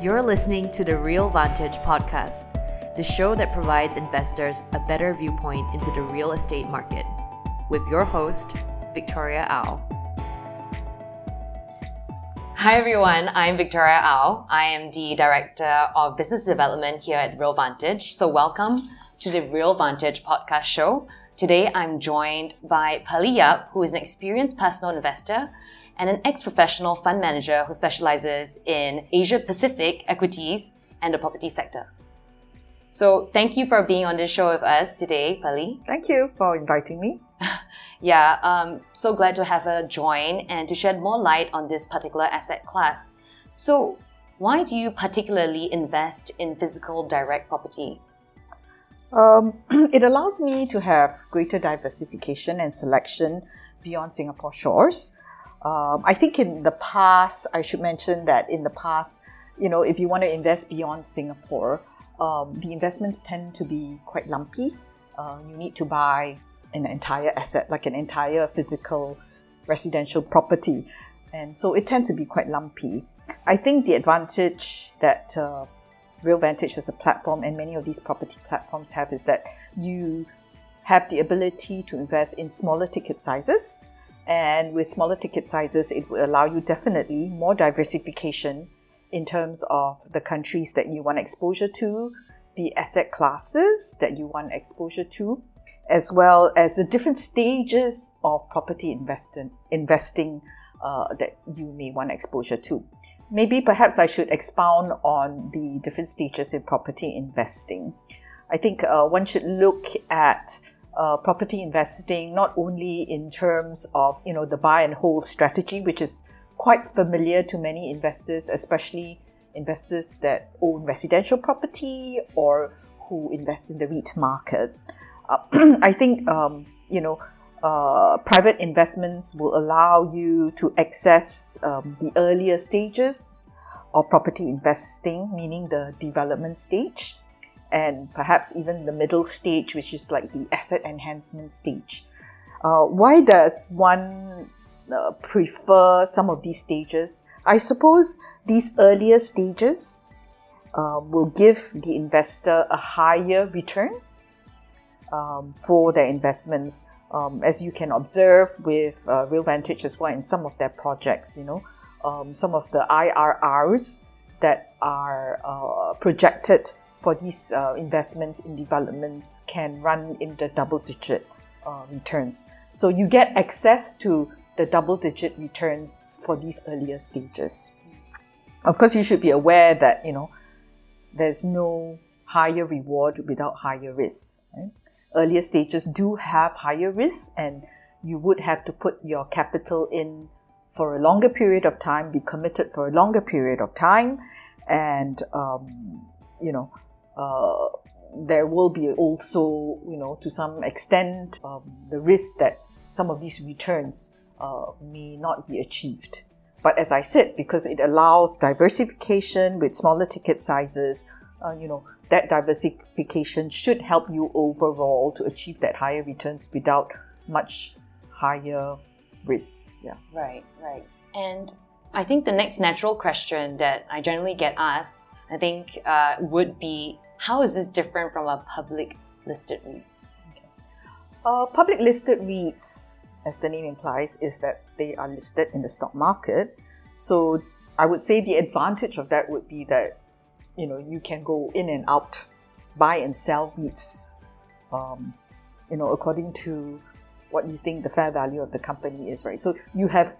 You're listening to the Real Vantage podcast, the show that provides investors a better viewpoint into the real estate market, with your host, Victoria Au. Hi everyone, I'm Victoria Au. I am the Director of Business Development here at Real Vantage. So, welcome to the Real Vantage podcast show. Today I'm joined by Pearly Yap, who is an experienced personal investor and an ex-professional fund manager who specializes in Asia Pacific equities and the property sector. So thank you for being on this show with us today, Pearly. Thank you for inviting me. yeah, um, so glad to have her join and to shed more light on this particular asset class. So why do you particularly invest in physical direct property? Um, it allows me to have greater diversification and selection beyond Singapore shores. Um, I think in the past, I should mention that in the past, you know, if you want to invest beyond Singapore, um, the investments tend to be quite lumpy. Uh, you need to buy an entire asset, like an entire physical residential property. And so it tends to be quite lumpy. I think the advantage that uh, Real as a platform and many of these property platforms have is that you have the ability to invest in smaller ticket sizes and with smaller ticket sizes, it will allow you definitely more diversification in terms of the countries that you want exposure to, the asset classes that you want exposure to, as well as the different stages of property investing, investing uh, that you may want exposure to. Maybe perhaps I should expound on the different stages in property investing. I think uh, one should look at uh, property investing not only in terms of you know the buy and hold strategy, which is quite familiar to many investors, especially investors that own residential property or who invest in the REIT market. Uh, I think um, you know uh, private investments will allow you to access um, the earlier stages of property investing, meaning the development stage and perhaps even the middle stage, which is like the asset enhancement stage. Uh, why does one uh, prefer some of these stages? I suppose these earlier stages uh, will give the investor a higher return um, for their investments. Um, as you can observe with uh, Real Vantage as well in some of their projects, you know, um, some of the IRRs that are uh, projected for these uh, investments in developments can run in the double digit uh, returns. So you get access to the double digit returns for these earlier stages. Of course, you should be aware that, you know, there's no higher reward without higher risk. Right? Earlier stages do have higher risk and you would have to put your capital in for a longer period of time, be committed for a longer period of time, and um, you know uh, there will be also, you know, to some extent, um, the risk that some of these returns uh, may not be achieved. But as I said, because it allows diversification with smaller ticket sizes, uh, you know, that diversification should help you overall to achieve that higher returns without much higher risk. Yeah. Right, right. And I think the next natural question that I generally get asked, I think, uh, would be how is this different from a public listed REITs? Okay. Uh, public listed REITs, as the name implies, is that they are listed in the stock market. So I would say the advantage of that would be that you know you can go in and out, buy and sell REITs, um, you know, according to what you think the fair value of the company is, right? So you have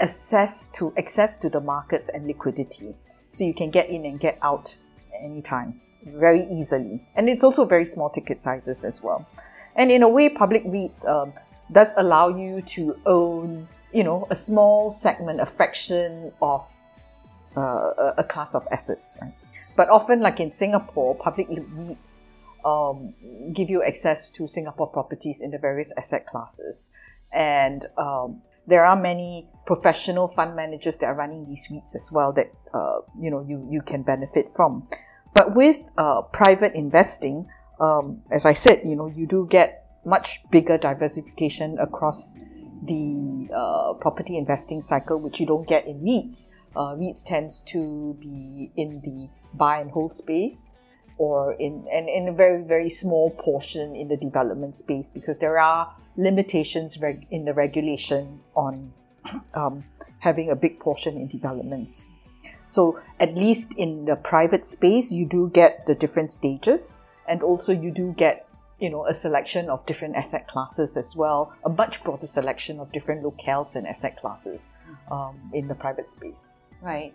access to access to the markets and liquidity, so you can get in and get out anytime very easily. And it's also very small ticket sizes as well. And in a way, public REITs um, does allow you to own, you know, a small segment, a fraction of uh, a class of assets, right? But often, like in Singapore, public REITs um, give you access to Singapore properties in the various asset classes. And um, there are many professional fund managers that are running these REITs as well that, uh, you know, you, you can benefit from. But with uh, private investing, um, as I said, you know, you do get much bigger diversification across the uh, property investing cycle, which you don't get in REITs. uh, REITs tends to be in the buy and hold space or in and in a very very small portion in the development space because there are limitations reg- in the regulation on um, having a big portion in developments. So at least in the private space, you do get the different stages, and also you do get you know a selection of different asset classes as well, a much broader selection of different locales and asset classes um, in the private space. Right.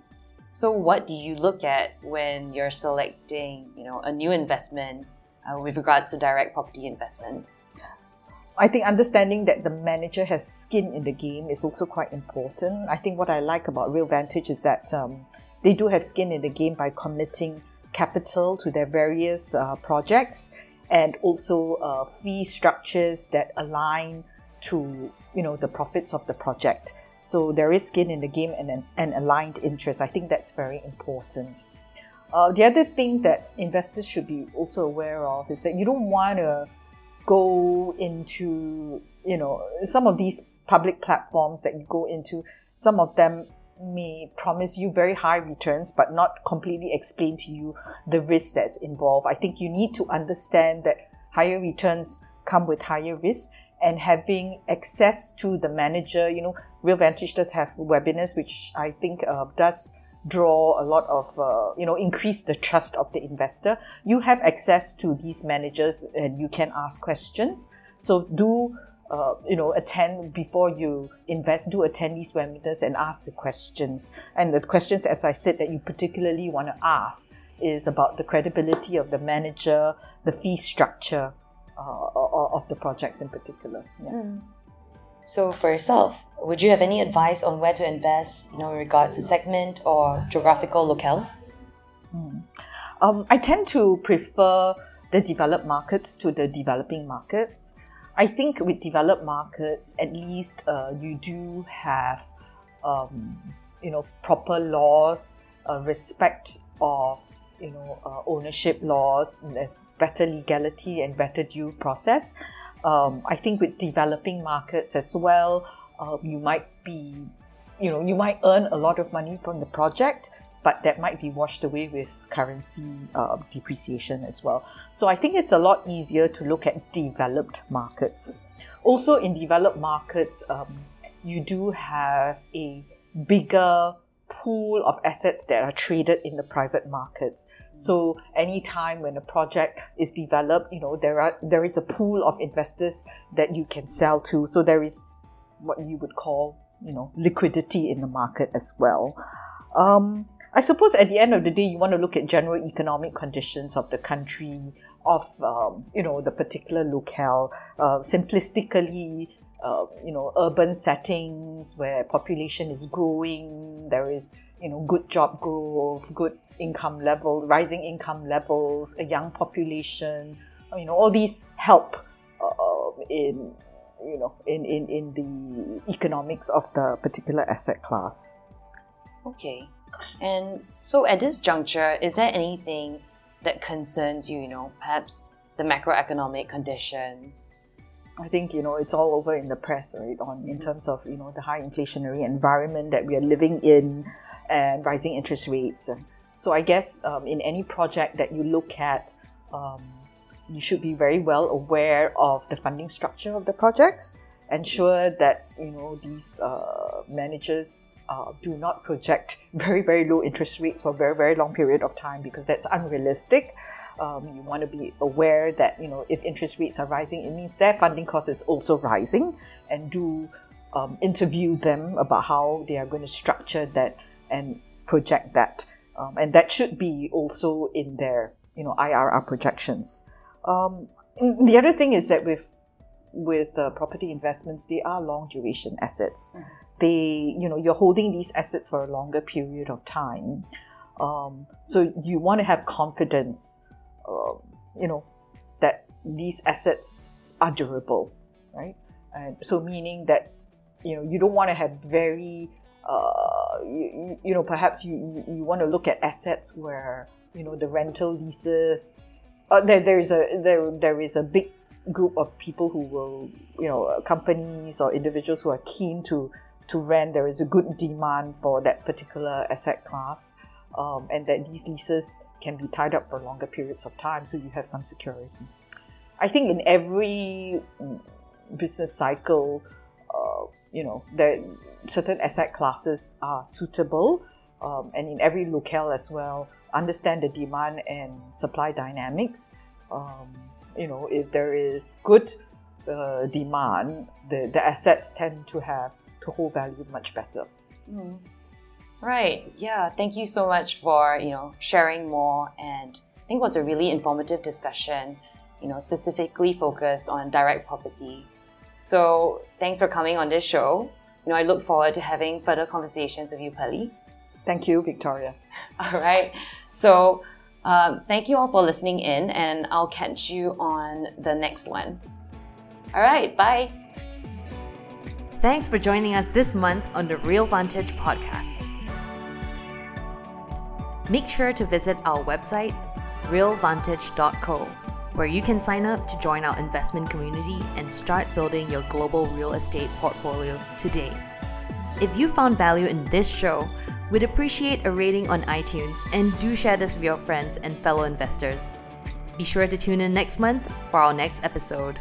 So, what do you look at when you're selecting, you know, a new investment uh, with regards to direct property investment? I think understanding that the manager has skin in the game is also quite important. I think what I like about Real Vantage is that um, they do have skin in the game by committing capital to their various uh, projects and also uh, fee structures that align to you know the profits of the project. So there is skin in the game and an, aligned interest. I think that's very important. Uh, the other thing that investors should be also aware of is that you don't want to go into, you know, some of these public platforms that you go into, some of them may promise you very high returns but not completely explain to you the risk that's involved. I think you need to understand that higher returns come with higher risk and having access to the manager. You know, Real Vantage does have webinars, which I think uh, does draw a lot of, uh, you know, increase the trust of the investor. You have access to these managers and you can ask questions. So do, uh, you know, attend before you invest, do attend these webinars and ask the questions. And the questions, as I said, that you particularly want to ask is about the credibility of the manager, the fee structure, uh, of the projects in particular. Yeah. Mm. So, for yourself, would you have any advice on where to invest, you know, in regards to segment or geographical locale? Mm. Um, I tend to prefer the developed markets to the developing markets. I think with developed markets, at least uh, you do have, um, you know, proper laws, uh, respect of you know uh, ownership laws there's better legality and better due process. Um, i think with developing markets as well uh, you might be you know you might earn a lot of money from the project but that might be washed away with currency uh, depreciation as well. So i think it's a lot easier to look at developed markets. Also in developed markets um, you do have a bigger pool of assets that are traded in the private markets. So anytime when a project is developed, you know, there are there is a pool of investors that you can sell to. So there is what you would call, you know, liquidity in the market as well. Um, I suppose at the end of the day, you want to look at general economic conditions of the country, of um, you know the particular locale. Uh, simplistically, uh, you know urban settings where population is growing there is you know good job growth good income level rising income levels a young population you know all these help uh, in you know in, in in the economics of the particular asset class. Okay. And so at this juncture is there anything that concerns you you know perhaps the macroeconomic conditions I think you know it's all over in the press, right? On in terms of you know the high inflationary environment that we are living in, and rising interest rates. So I guess um, in any project that you look at, um, you should be very well aware of the funding structure of the projects. Ensure that you know these uh, managers uh, do not project very very low interest rates for a very very long period of time because that's unrealistic. Um, you want to be aware that you know if interest rates are rising, it means their funding cost is also rising, and do um, interview them about how they are going to structure that and project that, um, and that should be also in their you know IRR projections. Um, the other thing is that with with uh, property investments, they are long duration assets. Mm. They, you know, you're holding these assets for a longer period of time. Um, so you want to have confidence um, you know, that these assets are durable, right? And so meaning that, you know, you don't want to have very, uh, you, you know, perhaps you, you want to look at assets where, you know, the rental leases, uh, there, there is a, there, there is a big group of people who will, you know, companies or individuals who are keen to to rent, there is a good demand for that particular asset class, um, and that these leases can be tied up for longer periods of time, so you have some security. I think in every business cycle, uh, you know, there certain asset classes are suitable, um, and in every locale as well, understand the demand and supply dynamics. Um, you know, if there is good uh, demand, the, the assets tend to have to hold value much better. Mm. Right. Yeah. Thank you so much for you know sharing more, and I think it was a really informative discussion. You know, specifically focused on direct property. So thanks for coming on this show. You know, I look forward to having further conversations with you, Pearly. Thank you, Victoria. All right. So. Um, thank you all for listening in, and I'll catch you on the next one. All right, bye. Thanks for joining us this month on the Real Vantage podcast. Make sure to visit our website, realvantage.co, where you can sign up to join our investment community and start building your global real estate portfolio today. If you found value in this show, we'd appreciate a rating on iTunes and do share this with your friends and fellow investors. Be sure to tune in next month for our next episode.